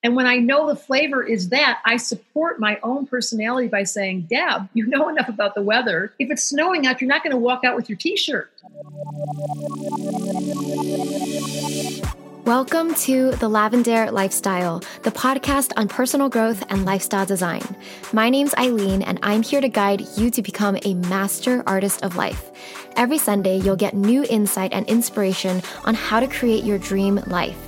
And when I know the flavor is that, I support my own personality by saying, Deb, you know enough about the weather. If it's snowing out, you're not going to walk out with your t shirt. Welcome to The Lavendaire Lifestyle, the podcast on personal growth and lifestyle design. My name's Eileen, and I'm here to guide you to become a master artist of life. Every Sunday, you'll get new insight and inspiration on how to create your dream life.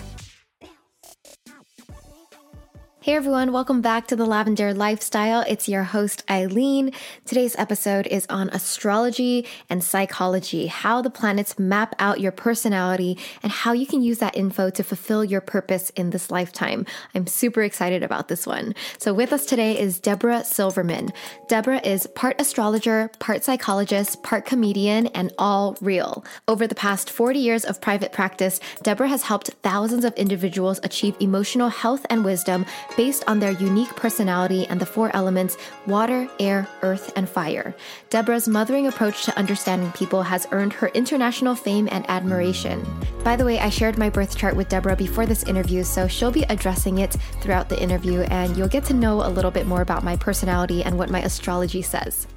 Hey everyone, welcome back to the Lavendaire Lifestyle. It's your host, Eileen. Today's episode is on astrology and psychology, how the planets map out your personality, and how you can use that info to fulfill your purpose in this lifetime. I'm super excited about this one. So, with us today is Debra Silverman. Debra is part astrologer, part psychologist, part comedian, and all real. Over the past 40 years of private practice, Debra has helped thousands of individuals achieve emotional health and wisdom based on their unique personality and the four elements water, air, earth, and fire. Debra's mothering approach to understanding people has earned her international fame and admiration. By the way, I shared my birth chart with Deborah before this interview, so she'll be addressing it throughout the interview, and you'll get to know a little bit more about my personality and what my astrology says.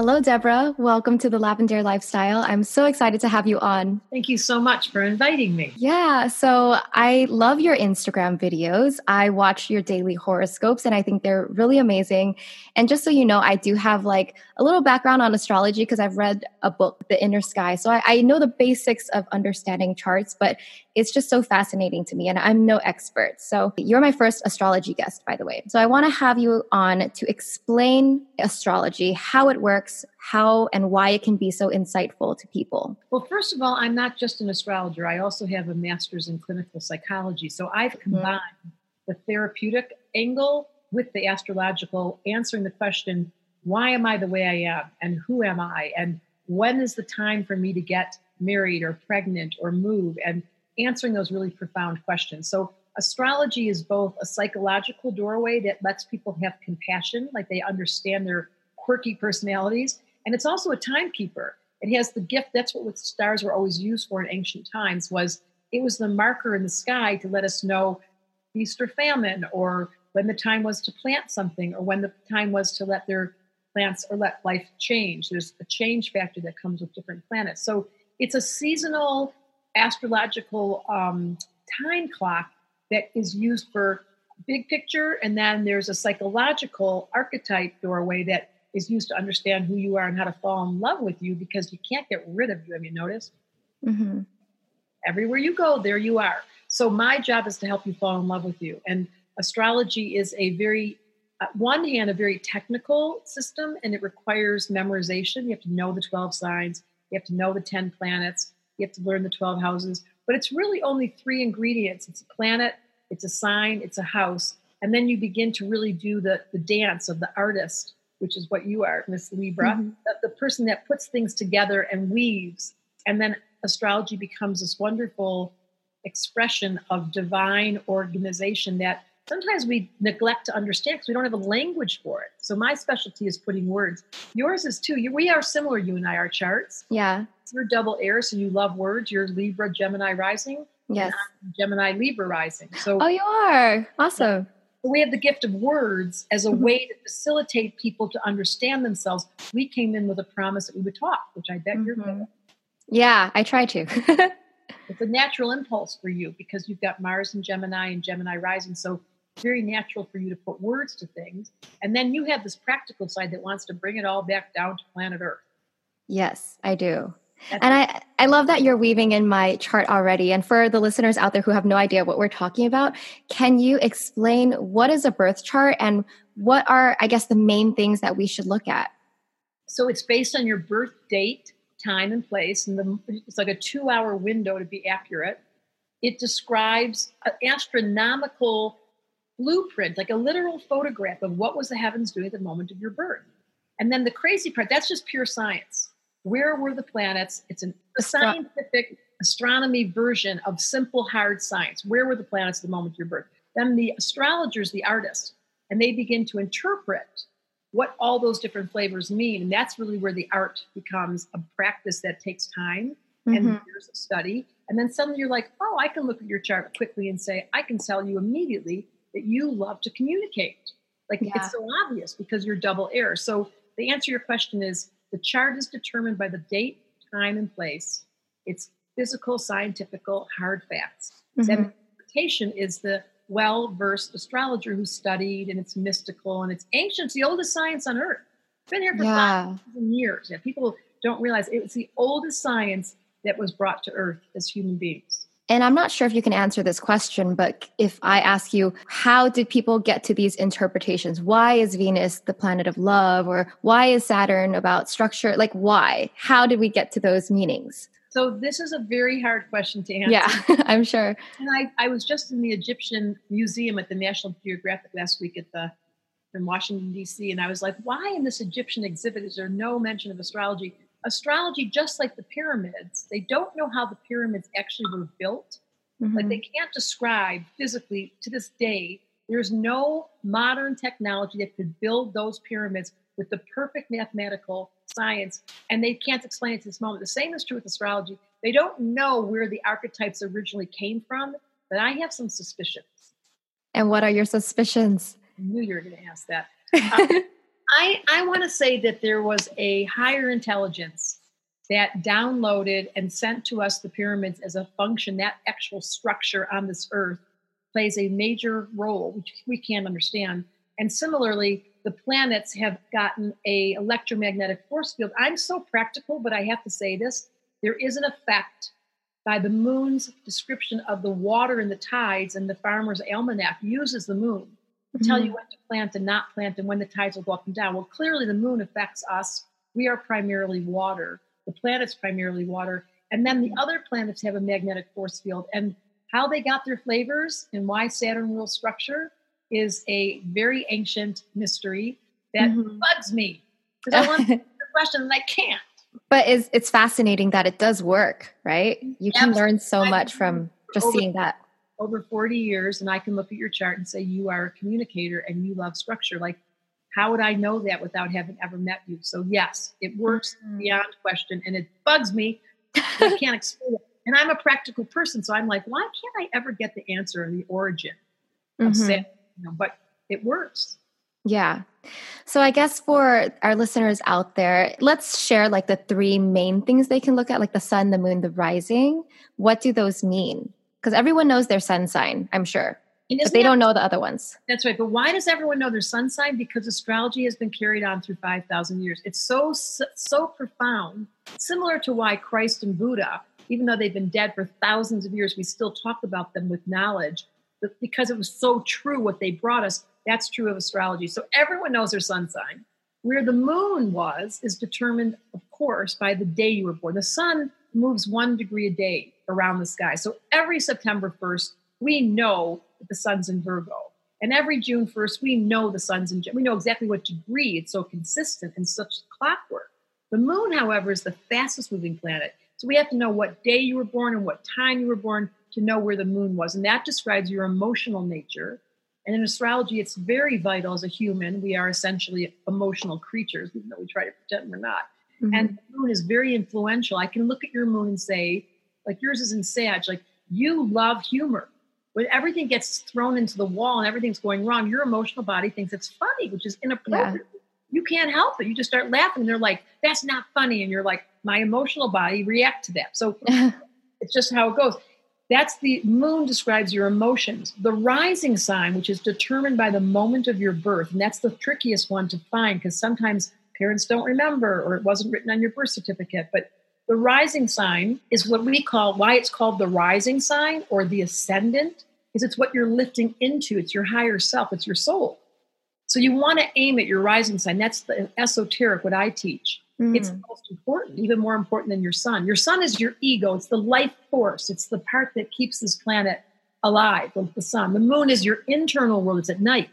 Hello, Debra. Welcome to the Lavendaire Lifestyle. I'm so excited to have you on. Thank you so much for inviting me. Yeah, so I love your Instagram videos. I watch your daily horoscopes and I think they're really amazing. And just so you know, I do have like a little background on astrology because I've read a book, The Inner Sky. So I, I know the basics of understanding charts, but it's just so fascinating to me. And I'm no expert. So you're my first astrology guest, by the way. So I want to have you on to explain astrology, how it works, how and why it can be so insightful to people. Well, first of all, I'm not just an astrologer, I also have a master's in clinical psychology. So I've mm-hmm. combined mm-hmm. the therapeutic angle with the astrological, answering the question, why am I the way I am? And who am I? And when is the time for me to get married or pregnant or move? And answering those really profound questions. So, astrology is both a psychological doorway that lets people have compassion, like they understand their quirky personalities, and it's also a timekeeper. It has the gift. That's what stars were always used for in ancient times. Was it was the marker in the sky to let us know feast or famine, or when the time was to plant something, or when the time was to let their plants or let life change. There's a change factor that comes with different planets. So it's a seasonal astrological um, time clock that is used for big picture, and then there's a psychological archetype doorway that is used to understand who you are and how to fall in love with you because you can't get rid of you. Have you noticed? Mm-hmm. Everywhere you go, there you are. So my job is to help you fall in love with you. And astrology is a very, uh, one hand, a very technical system, and it requires memorization. You have to know the 12 signs, you have to know the 10 planets, you have to learn the 12 houses, but it's really only three ingredients it's a planet, it's a sign, it's a house. And then you begin to really do the, the dance of the artist, which is what you are, Miss Libra, mm-hmm. the, the person that puts things together and weaves. And then astrology becomes this wonderful expression of divine organization that sometimes we neglect to understand because we don't have a language for it. So my specialty is putting words. Yours is too. You, we are similar, you and I, our charts. Yeah. You're double air, so you love words. You're Libra, Gemini rising. Yes. Gemini, Libra rising. So Oh, you are. Awesome. we have the gift of words as a mm-hmm. way to facilitate people to understand themselves. We came in with a promise that we would talk, which I bet mm-hmm. you're good. Yeah, I try to. it's a natural impulse for you because you've got Mars and Gemini and Gemini rising. So very natural for you to put words to things. And then you have this practical side that wants to bring it all back down to planet Earth. Yes, I do. That's and I, I love that you're weaving in my chart already. And for the listeners out there who have no idea what we're talking about, can you explain what is a birth chart and what are, I guess, the main things that we should look at? So it's based on your birth date, time, and place. And the, it's like a two hour window to be accurate. It describes an astronomical blueprint, like a literal photograph of what was the heavens doing at the moment of your birth. And then the crazy part, that's just pure science. Where were the planets? It's an, a scientific astronomy version of simple hard science. Where were the planets at the moment of your birth? Then the astrologers, the artists, and they begin to interpret what all those different flavors mean. And that's really where the art becomes a practice that takes time mm-hmm. and years of study. And then suddenly you're like, oh, I can look at your chart quickly and say, I can tell you immediately that you love to communicate. Like yeah. it's so obvious because you're double air. So the answer to your question is the chart is determined by the date, time, and place. It's physical, scientific, hard facts. Mm-hmm. Interpretation is the well versed astrologer who studied and it's mystical and it's ancient. It's the oldest science on earth. It's been here for yeah. thousand years. Yeah, people don't realize it was the oldest science that was brought to earth as human beings. And I'm not sure if you can answer this question, but if I ask you, how did people get to these interpretations? Why is Venus the planet of love? Or why is Saturn about structure? Like, why? How did we get to those meanings? So, this is a very hard question to answer. Yeah, I'm sure. And I, I was just in the Egyptian Museum at the National Geographic last week at the in Washington, D.C., and I was like, why in this Egyptian exhibit is there no mention of astrology? Astrology, just like the pyramids, they don't know how the pyramids actually were built. Mm-hmm. Like they can't describe physically to this day. There's no modern technology that could build those pyramids with the perfect mathematical science, and they can't explain it to this moment. The same is true with astrology. They don't know where the archetypes originally came from, but I have some suspicions. And what are your suspicions? I knew you were going to ask that. Uh, I, I want to say that there was a higher intelligence that downloaded and sent to us the pyramids as a function. That actual structure on this earth plays a major role, which we can't understand. And similarly, the planets have gotten a electromagnetic force field. I'm so practical, but I have to say this: there is an effect by the moon's description of the water and the tides, and the farmer's almanac uses the moon mm-hmm. tell you mm-hmm. when to plant and not plant and when the tides will go up and down. Well, clearly the moon affects us. We are primarily water. The planet's primarily water. And then the other planets have a magnetic force field. And how they got their flavors and why Saturn rules structure is a very ancient mystery that mm-hmm. bugs me because I want to the question and I can't. But it's, it's fascinating that it does work, right? You can Absolutely. learn so much from just seeing that over 40 years and I can look at your chart and say you are a communicator and you love structure. Like, how would I know that without having ever met you? So, yes, it works mm-hmm. beyond question and it bugs me. I can't explain it. And I'm a practical person. So I'm like, why can't I ever get the answer and the origin of mm-hmm. You know, but it works. Yeah. So I guess for our listeners out there, let's share like the three main things they can look at, like the sun, the moon, the rising. What do those mean? Because everyone knows their sun sign, I'm sure. But they don't know the other ones. That's right. But why does everyone know their sun sign? Because astrology has been carried on through 5,000 years. It's so, so profound, similar to why Christ and Buddha, even though they've been dead for thousands of years, we still talk about them with knowledge because it was so true what they brought us. That's true of astrology. So everyone knows their sun sign. Where the moon was is determined, of course, by the day you were born. The sun moves one degree a day around the sky. So every September 1st, we know that the sun's in Virgo. And every June 1st, we know the sun's in, we know exactly what degree. It's so consistent and such clockwork. The moon, however, is the fastest moving planet. So we have to know what day you were born and what time you were born to know where the moon was. And that describes your emotional nature. And in astrology, it's very vital as a human. We are essentially emotional creatures, even though we try to pretend we're not. Mm-hmm. And the moon is very influential. I can look at your moon and say, like yours is in Sag, like you love humor. When everything gets thrown into the wall and everything's going wrong, your emotional body thinks it's funny, which is inappropriate. Yeah. You can't help it. You just start laughing. And they're like, that's not funny. And you're like, my emotional body react to that. So it's just how it goes. That's the moon describes your emotions. The rising sign, which is determined by the moment of your birth, and that's the trickiest one to find because sometimes parents don't remember or it wasn't written on your birth certificate. But the rising sign is what we call why it's called the rising sign or the ascendant, is it's what you're lifting into. It's your higher self, it's your soul. So you want to aim at your rising sign. That's the esoteric, what I teach. Mm. It's most important, even more important than your sun. Your sun is your ego, it's the life force, it's the part that keeps this planet alive, the sun. The moon is your internal world, it's at night.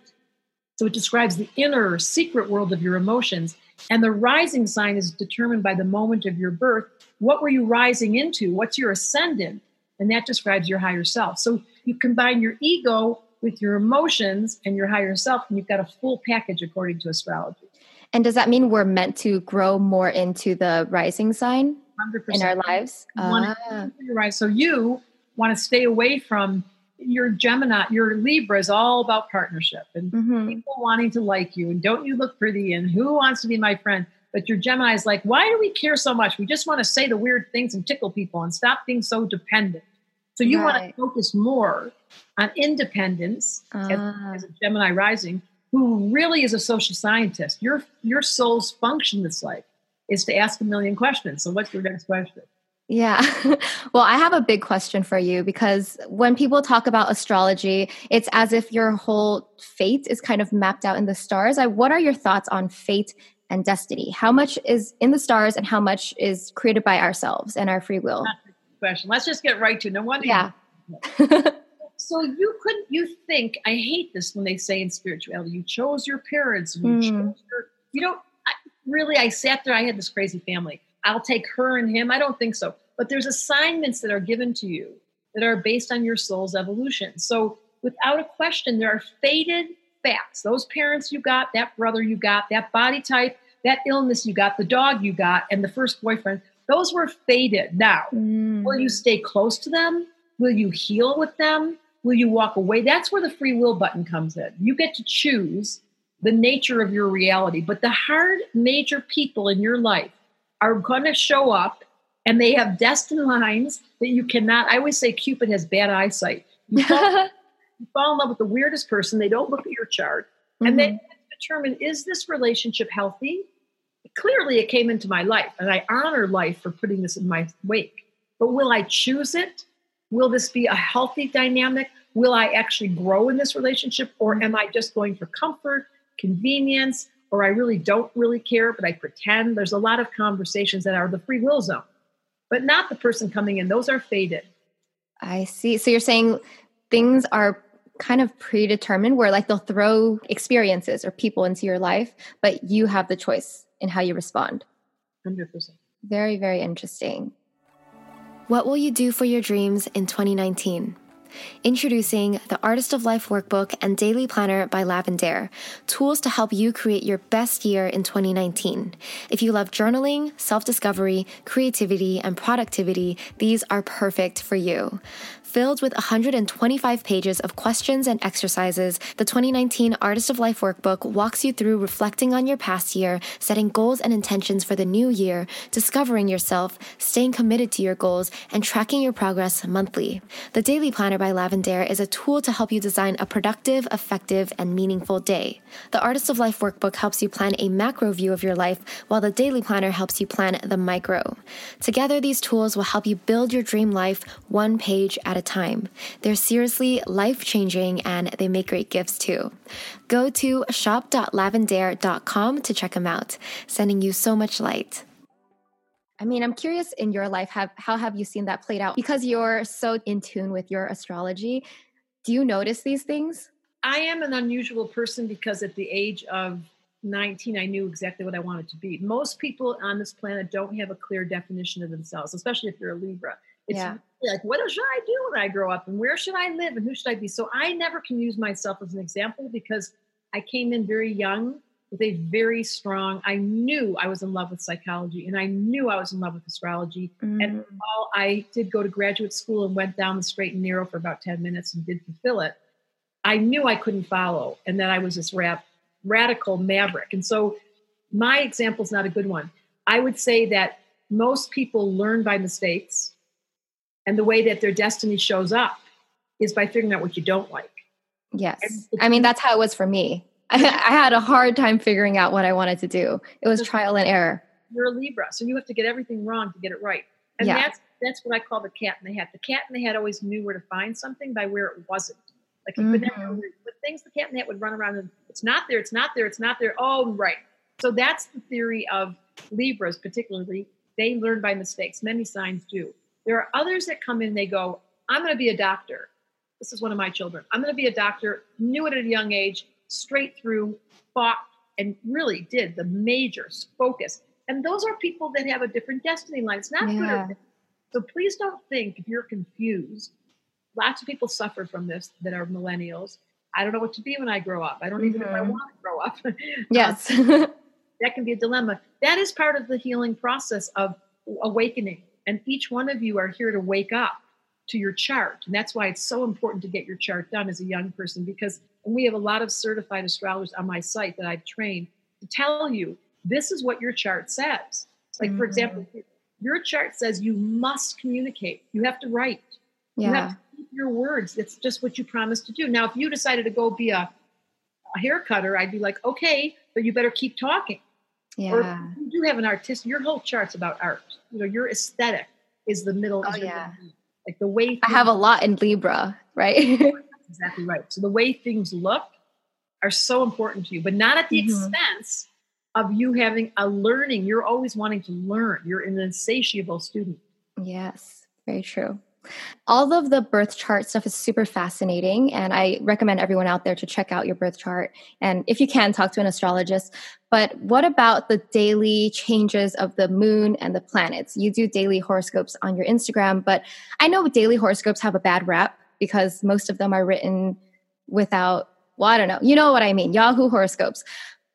So it describes the inner secret world of your emotions. And the rising sign is determined by the moment of your birth. What were you rising into? What's your ascendant? And that describes your higher self. So you combine your ego with your emotions and your higher self, and you've got a full package according to astrology. And does that mean we're meant to grow more into the rising sign 100%. in our lives? Ah. You're right. So you want to stay away from your Gemini, your Libra is all about partnership and mm-hmm. people wanting to like you and don't you look pretty and who wants to be my friend? But your Gemini is like, why do we care so much? We just want to say the weird things and tickle people and stop being so dependent. So you right. want to focus more on independence as, ah. as, a Gemini rising, who really is a social scientist. Your your soul's function this life is to ask a million questions. So what's your next question? Yeah. well, I have a big question for you because when people talk about astrology, it's as if your whole fate is kind of mapped out in the stars. I, what are your thoughts on fate and destiny? How much is in the stars and how much is created by ourselves and our free will? question. Let's just get right to it. no wonder. Yeah. so you couldn't you think I hate this when they say in spirituality you chose your parents you mm. chose your you don't I, really I sat there I had this crazy family I'll take her and him I don't think so but there's assignments that are given to you that are based on your soul's evolution so without a question there are fated facts those parents you got that brother you got that body type that illness you got the dog you got and the first boyfriend those were fated. Now, mm. will you stay close to them? Will you heal with them? Will you walk away? That's where the free will button comes in. You get to choose the nature of your reality. But the hard, major people in your life are going to show up and they have destined lines that you cannot. I always say Cupid has bad eyesight. You fall, you fall in love with the weirdest person, they don't look at your chart, mm-hmm. and they determine is this relationship healthy? clearly it came into my life and I honor life for putting this in my wake. But will I choose it? Will this be a healthy dynamic? Will I actually grow in this relationship? Or am I just going for comfort, convenience, or I really don't really care, but I pretend? There's a lot of conversations that are the free will zone, but not the person coming in. Those are faded. I see. So you're saying things are kind of predetermined where like they'll throw experiences or people into your life, but you have the choice in how you respond. 100%. Very, very interesting. What will you do for your dreams in 2019? Introducing the Artist of Life Workbook and Daily Planner by Lavendaire, tools to help you create your best year in 2019. If you love journaling, self discovery, creativity, and productivity, these are perfect for you. Filled with 125 pages of questions and exercises, the 2019 Artist of Life Workbook walks you through reflecting on your past year, setting goals and intentions for the new year, discovering yourself, staying committed to your goals, and tracking your progress monthly. The Daily Planner by Lavendaire is a tool to help you design a productive, effective, and meaningful day. The Artist of Life Workbook helps you plan a macro view of your life, while the Daily Planner helps you plan the micro. Together, these tools will help you build your dream life one page at a time. They're seriously life changing and they make great gifts too. Go to shop.lavendaire.com to check them out, sending you so much light. I mean, I'm curious in your life, have, how have you seen that played out? Because you're so in tune with your astrology, do you notice these things? I am an unusual person because at the age of 19, I knew exactly what I wanted to be. Most people on this planet don't have a clear definition of themselves, especially if you're a Libra. It's yeah. Like, what should I do when I grow up? And where should I live? And who should I be? So I never can use myself as an example because I came in very young with a very strong, I knew I was in love with psychology and I knew I was in love with astrology. Mm. And while I did go to graduate school and went down the straight and narrow for about 10 minutes and did fulfill it, I knew I couldn't follow and that I was this rap, radical maverick. And so my example is not a good one. I would say that most people learn by mistakes and the way that their destiny shows up is by figuring out what you don't like. Yes. I mean, that's how it was for me. I, I had a hard time figuring out what I wanted to do. It was trial and error. You're a Libra, so you have to get everything wrong to get it right. And yeah. that's that's what I call the cat in the hat. The cat in the hat always knew where to find something by where it wasn't. Like he mm-hmm. never with things the cat in the hat would run around and it's not there, it's not there, it's not there. Oh, right. So that's the theory of Libras, particularly. They learn by mistakes. Many signs do. There are others that come in, they go, I'm going to be a doctor. This is one of my children. I'm going to be a doctor, knew it at a young age, straight through, fought, and really did the major focus. And those are people that have a different destiny line. It's not yeah. good. So please don't think if you're confused. Lots of people suffer from this that are millennials. I don't know what to be when I grow up. I don't mm-hmm. even know if I mm-hmm. want to grow up. yes. um, That can be a dilemma. That is part of the healing process of awakening. And each one of you are here to wake up to your chart. And that's why it's so important to get your chart done as a young person because we have a lot of certified astrologers on my site that I've trained to tell you this is what your chart says. Like, mm-hmm. for example, your chart says you must communicate, you have to write, yeah. you have to keep your words. It's just what you promised to do. Now, if you decided to go be a, a hair cutter, I'd be like, okay, but you better keep talking. Yeah. Or you do have an artist, your whole chart's about art. You know, your aesthetic is the middle. Oh, yeah. Like the way I have a lot in Libra, right? exactly right. So the way things look are so important to you, but not at the mm-hmm. expense of you having a learning. You're always wanting to learn. You're an insatiable student. Yes, very true. All of the birth chart stuff is super fascinating, and I recommend everyone out there to check out your birth chart. And if you can, talk to an astrologist. But what about the daily changes of the moon and the planets? You do daily horoscopes on your Instagram, but I know daily horoscopes have a bad rap because most of them are written without, well, I don't know. You know what I mean? Yahoo horoscopes.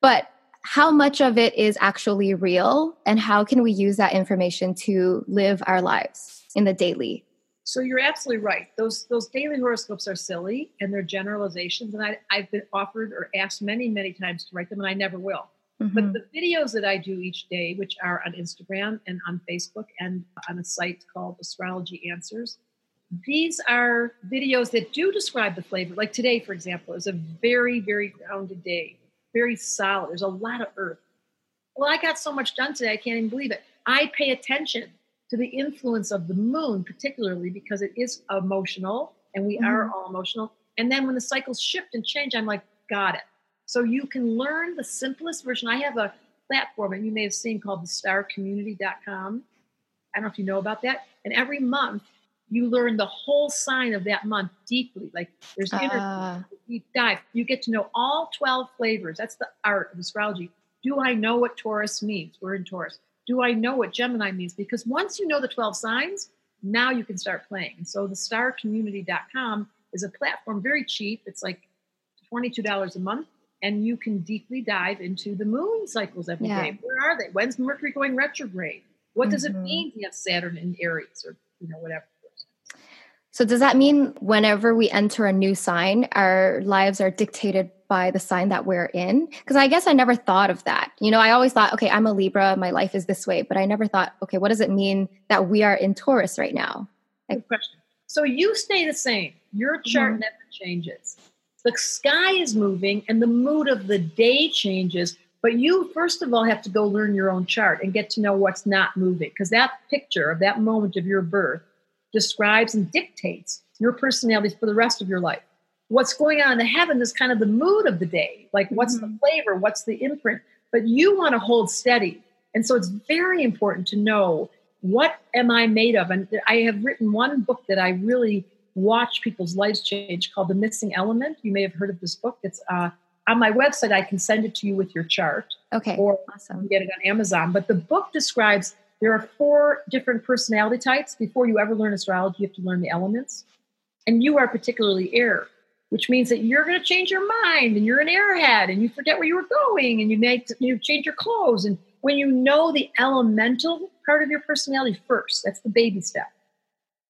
But how much of it is actually real, and how can we use that information to live our lives in the daily? So you're absolutely right. Those those daily horoscopes are silly and they're generalizations. And I, I've been offered or asked many, many times to write them, and I never will. Mm-hmm. But the videos that I do each day, which are on Instagram and on Facebook and on a site called Astrology Answers, these are videos that do describe the flavor. Like today, for example, is a very, very grounded day, very solid. There's a lot of earth. Well, I got so much done today, I can't even believe it. I pay attention to the influence of the moon, particularly because it is emotional and we mm-hmm. are all emotional. And then when the cycles shift and change, I'm like, got it. So you can learn the simplest version. I have a platform, and you may have seen called the starcommunity.com. I don't know if you know about that. And every month, you learn the whole sign of that month deeply. Like there's uh. deep dive. You get to know all 12 flavors. That's the art of astrology. Do I know what Taurus means? We're in Taurus do I know what Gemini means? Because once you know the 12 signs, now you can start playing. So the starcommunity.com is a platform very cheap. It's like $22 a month. And you can deeply dive into the moon cycles every yeah. day. Where are they? When's Mercury going retrograde? What does mm-hmm. it mean to have Saturn in Aries or you know whatever? So does that mean whenever we enter a new sign, our lives are dictated by the sign that we're in? Because I guess I never thought of that. You know, I always thought, okay, I'm a Libra, my life is this way, but I never thought, okay, what does it mean that we are in Taurus right now? Good question. So you stay the same. Your chart mm-hmm. never changes. The sky is moving and the mood of the day changes, but you first of all have to go learn your own chart and get to know what's not moving because that picture of that moment of your birth describes and dictates your personality for the rest of your life. What's going on in the heaven is kind of the mood of the day. Like, what's mm-hmm. the flavor? What's the imprint? But you want to hold steady. And so it's very important to know what am I made of? And I have written one book that I really watch people's lives change called The Missing Element. You may have heard of this book. It's uh, on my website. I can send it to you with your chart. Okay. Or awesome. You can get it on Amazon. But the book describes there are four different personality types. Before you ever learn astrology, you have to learn the elements. And you are particularly air, which means that you're going to change your mind and you're an airhead and you forget where you were going and you make you change your clothes. And when you know the elemental part of your personality first, that's the baby step.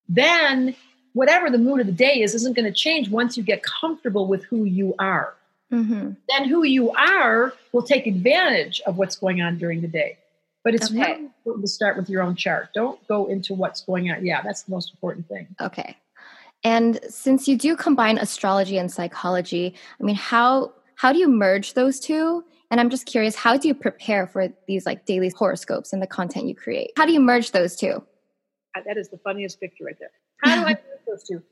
Then whatever the mood of the day is isn't going to change once you get comfortable with who you are. Mm-hmm. Then who you are will take advantage of what's going on during the day. But it's okay. really important to start with your own chart. Don't go into what's going on. Yeah, that's the most important thing. Okay. And since you do combine astrology and psychology, I mean, how how do you merge those two? And I'm just curious, how do you prepare for these like daily horoscopes and the content you create? How do you merge those two? Uh, that is the funniest picture right there. How do I merge those two?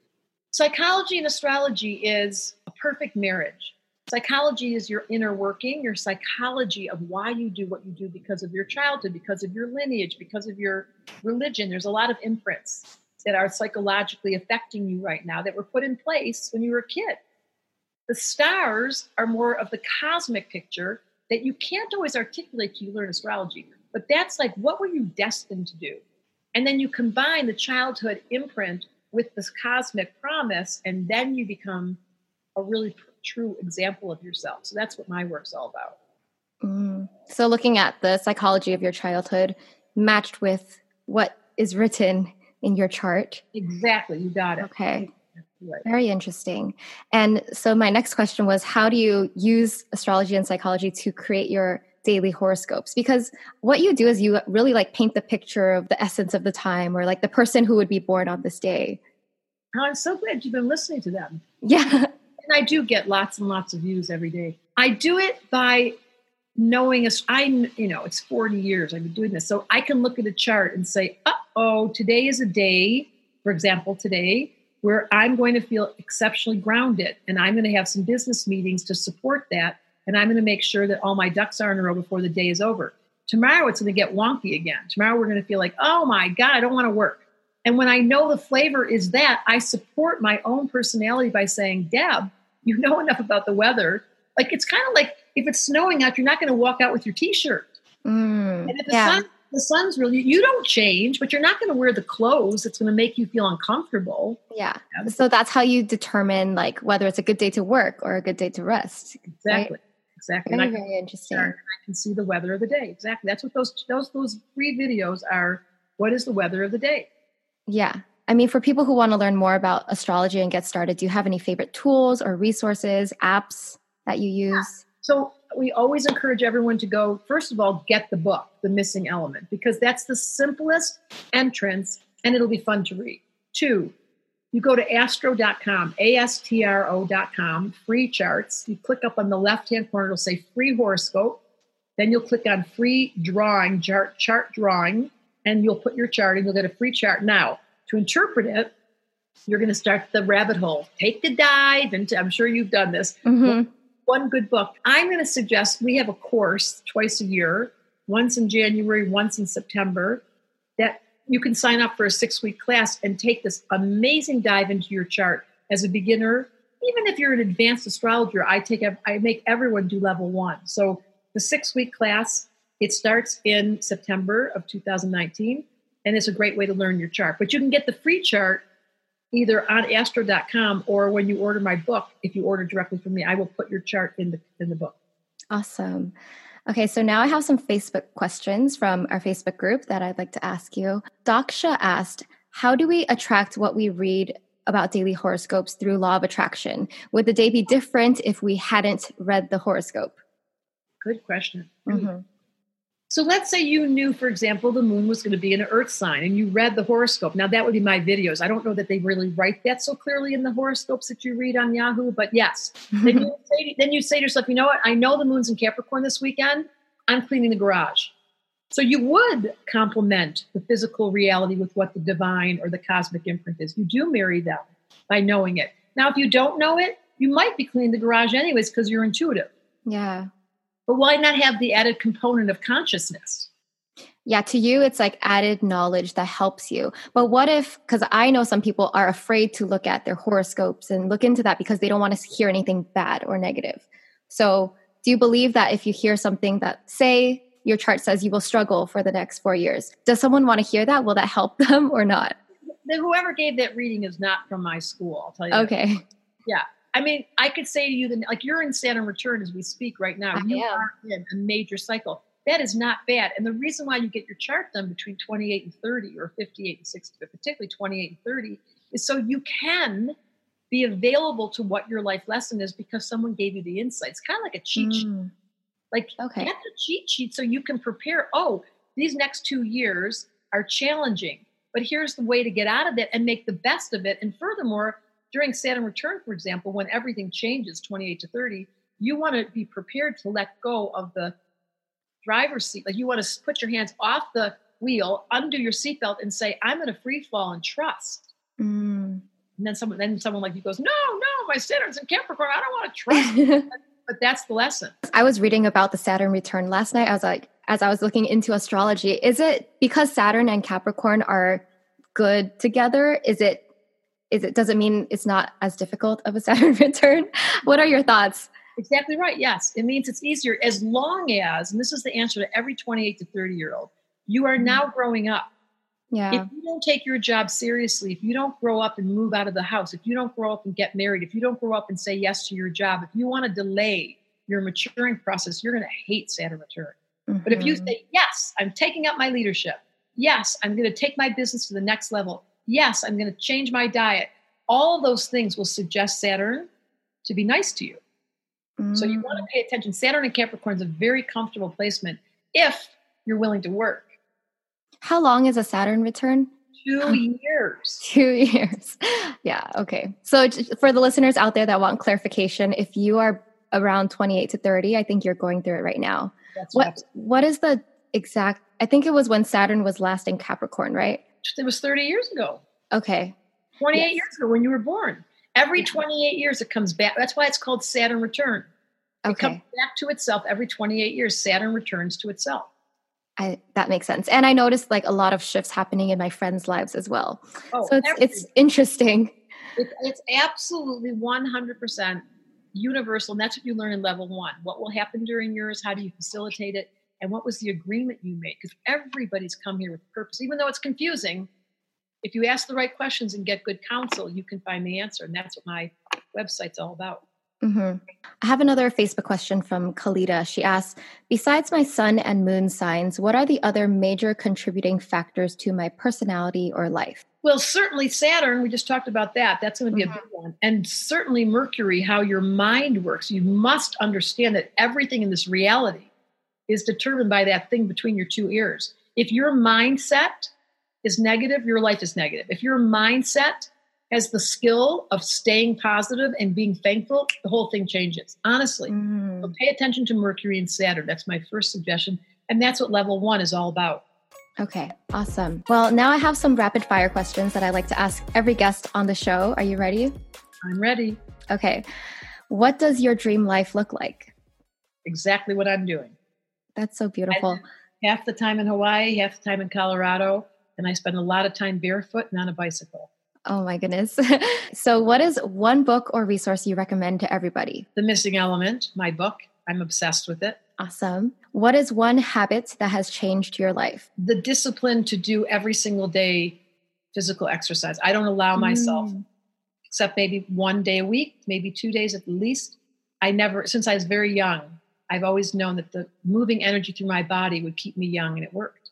Psychology and astrology is a perfect marriage. Psychology is your inner working, your psychology of why you do what you do because of your childhood, because of your lineage, because of your religion. There's a lot of imprints that are psychologically affecting you right now that were put in place when you were a kid. The stars are more of the cosmic picture that you can't always articulate till you learn astrology. But that's like, what were you destined to do? And then you combine the childhood imprint with this cosmic promise, and then you become a really true example of yourself. So that's what my work's all about. Mm. So, looking at the psychology of your childhood matched with what is written in your chart. Exactly, you got it. Okay. Right. Very interesting. And so, my next question was how do you use astrology and psychology to create your daily horoscopes? Because what you do is you really like paint the picture of the essence of the time or like the person who would be born on this day. Oh, I'm so glad you've been listening to them. Yeah. And I do get lots and lots of views every day. I do it by knowing us. I, you know, it's 40 years I've been doing this. So I can look at a chart and say, "Uh oh, today is a day, for example, today, where I'm going to feel exceptionally grounded and I'm going to have some business meetings to support that. And I'm going to make sure that all my ducks are in a row before the day is over. Tomorrow it's going to get wonky again. Tomorrow we're going to feel like, oh my God, I don't want to work. And when I know the flavor is that, I support my own personality by saying, Deb, you know enough about the weather. Like it's kind of like if it's snowing out, you're not going to walk out with your t-shirt. Mm, and if the yeah. sun the sun's really you don't change, but you're not going to wear the clothes that's going to make you feel uncomfortable. Yeah. So that's how you determine like whether it's a good day to work or a good day to rest. Exactly. Right? Exactly. Very, very interesting. I can see the weather of the day. Exactly. That's what those those those free videos are. What is the weather of the day? Yeah. I mean, for people who want to learn more about astrology and get started, do you have any favorite tools or resources, apps that you use? Yeah. So we always encourage everyone to go, first of all, get the book, The Missing Element, because that's the simplest entrance and it'll be fun to read. Two, you go to astro.com, A-S-T-R-O.com, free charts. You click up on the left-hand corner, it'll say free horoscope. Then you'll click on free drawing, chart, chart drawing, and you'll put your chart and you'll get a free chart. Now, to interpret it, you're going to start the rabbit hole. Take the dive and I'm sure you've done this. Mm-hmm. One good book. I'm going to suggest we have a course twice a year, once in January, once in September, that you can sign up for a six week class and take this amazing dive into your chart as a beginner. Even if you're an advanced astrologer, I take I make everyone do level one. So the six week class it starts in September of 2019 and it's a great way to learn your chart. But you can get the free chart either on astro.com or when you order my book. If you order directly from me, I will put your chart in the in the book. Awesome. Okay, so now I have some Facebook questions from our Facebook group that I'd like to ask you. Daksha asked, How do we attract what we read about daily horoscopes through law of attraction? Would the day be different if we hadn't read the horoscope? Good question. Mm-hmm. So let's say you knew, for example, the moon was going to be an earth sign and you read the horoscope. Now, that would be my videos. I don't know that they really write that so clearly in the horoscopes that you read on Yahoo, but yes. then, you say, then you say to yourself, you know what? I know the moon's in Capricorn this weekend. I'm cleaning the garage. So you would complement the physical reality with what the divine or the cosmic imprint is. You do marry them by knowing it. Now, if you don't know it, you might be cleaning the garage anyways because you're intuitive. Yeah. But why not have the added component of consciousness? Yeah, to you, it's like added knowledge that helps you. But what if, because I know some people are afraid to look at their horoscopes and look into that because they don't want to hear anything bad or negative. So, do you believe that if you hear something that, say, your chart says you will struggle for the next four years, does someone want to hear that? Will that help them or not? Whoever gave that reading is not from my school, I'll tell you. Okay. That. Yeah. I mean, I could say to you that like you're in Saturn return as we speak right now. I you am. are in a major cycle. That is not bad. And the reason why you get your chart done between 28 and 30 or 58 and 60, but particularly 28 and 30, is so you can be available to what your life lesson is because someone gave you the insights. Kind of like a cheat mm. sheet. Like okay. get the cheat sheet so you can prepare. Oh, these next two years are challenging, but here's the way to get out of it and make the best of it. And furthermore, during Saturn return, for example, when everything changes 28 to 30, you want to be prepared to let go of the driver's seat. Like you want to put your hands off the wheel, undo your seatbelt, and say, "I'm going to free fall and trust." Mm. And then someone, then someone like you goes, "No, no, my Saturn's in Capricorn. I don't want to trust." but that's the lesson. I was reading about the Saturn return last night. I was like, as I was looking into astrology, is it because Saturn and Capricorn are good together? Is it is it does it mean it's not as difficult of a Saturn return? what are your thoughts? Exactly right. Yes, it means it's easier as long as, and this is the answer to every 28 to 30 year old, you are now mm-hmm. growing up. Yeah. If you don't take your job seriously, if you don't grow up and move out of the house, if you don't grow up and get married, if you don't grow up and say yes to your job, if you want to delay your maturing process, you're going to hate Saturn return. Mm-hmm. But if you mm-hmm. say, yes, I'm taking up my leadership. Yes, I'm going to take my business to the next level. Yes, I'm going to change my diet. All those things will suggest Saturn to be nice to you. Mm-hmm. So you want to mm. pay attention. Saturn in Capricorn is a very comfortable placement if you're willing to work. How long is a Saturn return? Two years. Two years. Yeah. Okay. So for the listeners out there that want clarification, if you are around 28 to 30, I think you're going through it right now. That's what right. What is the exact? I think it was when Saturn was last in Capricorn, right? It was 30 years ago. Okay. 28 yes. years ago when you were born. Every 28 years it comes back. That's why it's called Saturn return. It okay. comes back to itself every 28 years. Saturn returns to itself. I, that makes sense. And I noticed like a lot of shifts happening in my friends' lives as well. Oh, so it's, it's interesting. It, it's absolutely 100% universal. And that's what you learn in level one. What will happen during yours? How do you facilitate it? And what was the agreement you made? Because everybody's come here with purpose, even though it's confusing. If you ask the right questions and get good counsel, you can find the answer. And that's what my website's all about. Mm-hmm. I have another Facebook question from Kalita. She asks Besides my sun and moon signs, what are the other major contributing factors to my personality or life? Well, certainly Saturn, we just talked about that. That's going to be mm-hmm. a big one. And certainly Mercury, how your mind works. You must understand that everything in this reality is determined by that thing between your two ears. If your mindset is negative, your life is negative. If your mindset has the skill of staying positive and being thankful, the whole thing changes. Honestly, mm. so pay attention to Mercury and Saturn. That's my first suggestion. And that's what level one is all about. Okay, awesome. Well, now I have some rapid fire questions that I like to ask every guest on the show. Are you ready? I'm ready. Okay. What does your dream life look like? Exactly what I'm doing. That's so beautiful. Half the time in Hawaii, half the time in Colorado, and I spend a lot of time barefoot and on a bicycle. Oh my goodness. so, what is one book or resource you recommend to everybody? The Missing Element, my book. I'm obsessed with it. Awesome. What is one habit that has changed your life? The discipline to do every single day physical exercise. I don't allow myself, mm. except maybe one day a week, maybe two days at the least. I never, since I was very young, I've always known that the moving energy through my body would keep me young, and it worked.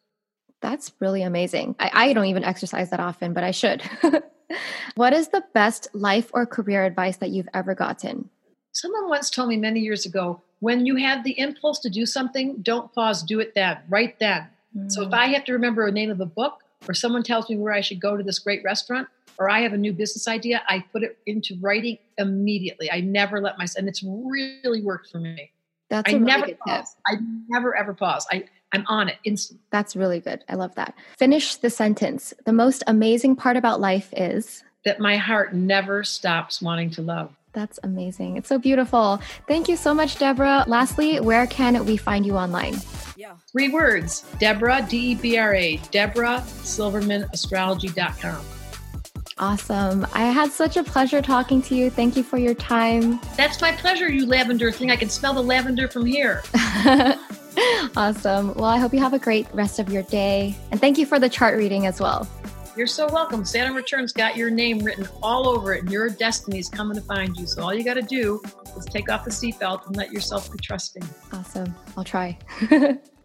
That's really amazing. I, I don't even exercise that often, but I should. what is the best life or career advice that you've ever gotten? Someone once told me many years ago when you have the impulse to do something, don't pause, do it then, right then. Mm. So if I have to remember a name of a book, or someone tells me where I should go to this great restaurant, or I have a new business idea, I put it into writing immediately. I never let myself, and it's really worked for me. That's I really never pause. Tip. I never ever pause. I I'm on it instantly. That's really good. I love that. Finish the sentence. The most amazing part about life is that my heart never stops wanting to love. That's amazing. It's so beautiful. Thank you so much, Debra. Lastly, where can we find you online? Yeah. Three words Debra, D E B R A, Debra Silverman Astrology.com. Awesome. I had such a pleasure talking to you. Thank you for your time. That's my pleasure, you lavender thing. I can smell the lavender from here. awesome. Well, I hope you have a great rest of your day. And thank you for the chart reading as well. You're so welcome. Saturn Returns got your name written all over it, and your destiny is coming to find you. So all you got to do is take off the seatbelt and let yourself be trusting. Awesome. I'll try.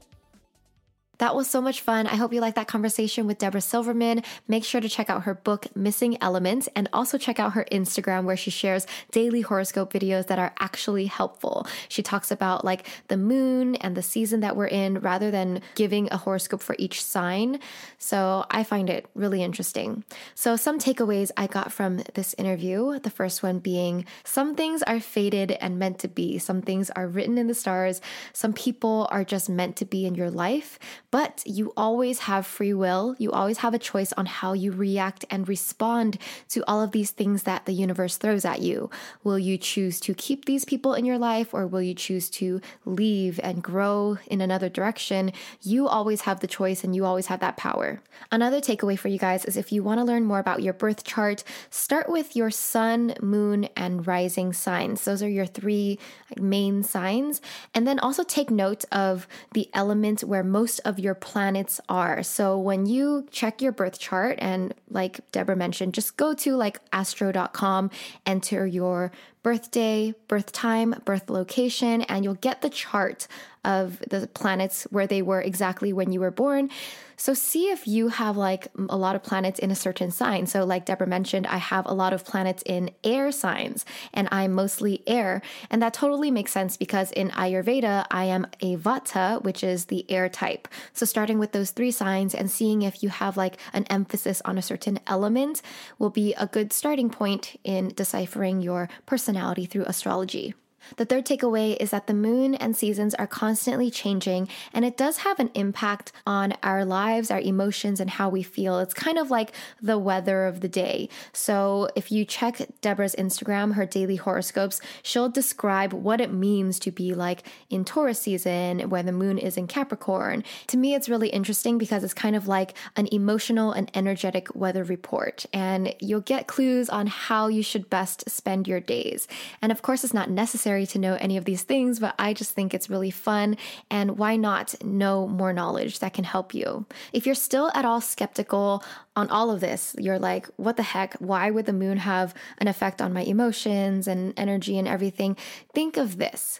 That was so much fun. I hope you liked that conversation with Debra Silverman. Make sure to check out her book, Missing Elements, and also check out her Instagram where she shares daily horoscope videos that are actually helpful. She talks about like the moon and the season that we're in rather than giving a horoscope for each sign. So I find it really interesting. So, some takeaways I got from this interview the first one being some things are fated and meant to be, some things are written in the stars, some people are just meant to be in your life but you always have free will. You always have a choice on how you react and respond to all of these things that the universe throws at you. Will you choose to keep these people in your life or will you choose to leave and grow in another direction? You always have the choice and you always have that power. Another takeaway for you guys is if you want to learn more about your birth chart, start with your sun, moon, and rising signs. Those are your three main signs. And then also take note of the element where most of your planets are. So when you check your birth chart, and like Debra mentioned, just go to like astro.com, enter your birthday, birth time, birth location, and you'll get the chart of the planets where they were exactly when you were born. So see if you have like a lot of planets in a certain sign. So, like Debra mentioned, I have a lot of planets in air signs and I'm mostly air. And that totally makes sense because in Ayurveda, I am a Vata, which is the air type. So, starting with those three signs and seeing if you have like an emphasis on a certain element will be a good starting point in deciphering your personality through astrology. The third takeaway is that the moon and seasons are constantly changing, and it does have an impact on our lives, our emotions, and how we feel. It's kind of like the weather of the day. So, if you check Debra's Instagram, her daily horoscopes, she'll describe what it means to be like in Taurus season where the moon is in Capricorn. To me, it's really interesting because it's kind of like an emotional and energetic weather report, and you'll get clues on how you should best spend your days. And of course, it's not necessary necessary to know any of these things, but I just think it's really fun. And why not know more knowledge that can help you? If you're still at all skeptical on all of this, you're like, what the heck? Why would the moon have an effect on my emotions and energy and everything? Think of this.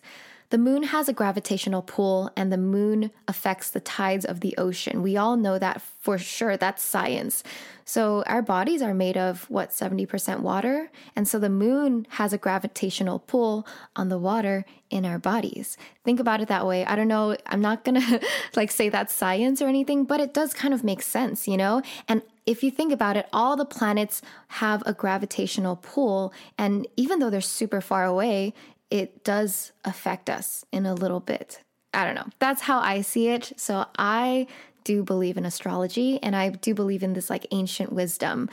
The moon has a gravitational pull, and the moon affects the tides of the ocean. We all know that for sure. That's science. So, our bodies are made of what, 70% water? And so, the moon has a gravitational pull on the water in our bodies. Think about it that way. I don't know. I'm not going to like say that's science or anything, but it does kind of make sense, you know? And if you think about it, all the planets have a gravitational pull. And even though they're super far away, it does affect us in a little bit. I don't know. That's how I see it. So I do believe in astrology and I do believe in this like ancient wisdom.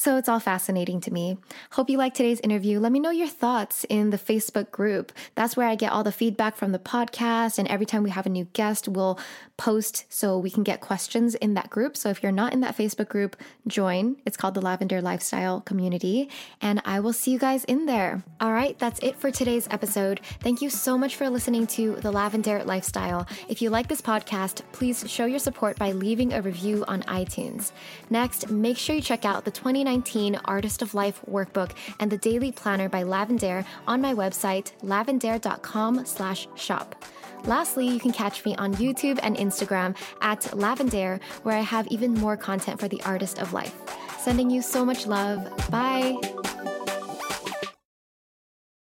So it's all fascinating to me. Hope you liked today's interview. Let me know your thoughts in the Facebook group. That's where I get all the feedback from the podcast. And every time we have a new guest, we'll post so we can get questions in that group. So if you're not in that Facebook group, join. It's called the Lavendaire Lifestyle Community. And I will see you guys in there. All right, that's it for today's episode. Thank you so much for listening to the Lavendaire Lifestyle. If you like this podcast, please show your support by leaving a review on iTunes. Next, make sure you check out the 29 2019 Artist of Life workbook and the daily planner by Lavendaire on my website, lavendaire.com slash shop. Lastly, you can catch me on YouTube and Instagram at Lavendaire, where I have even more content for the artist of life. Sending you so much love. Bye.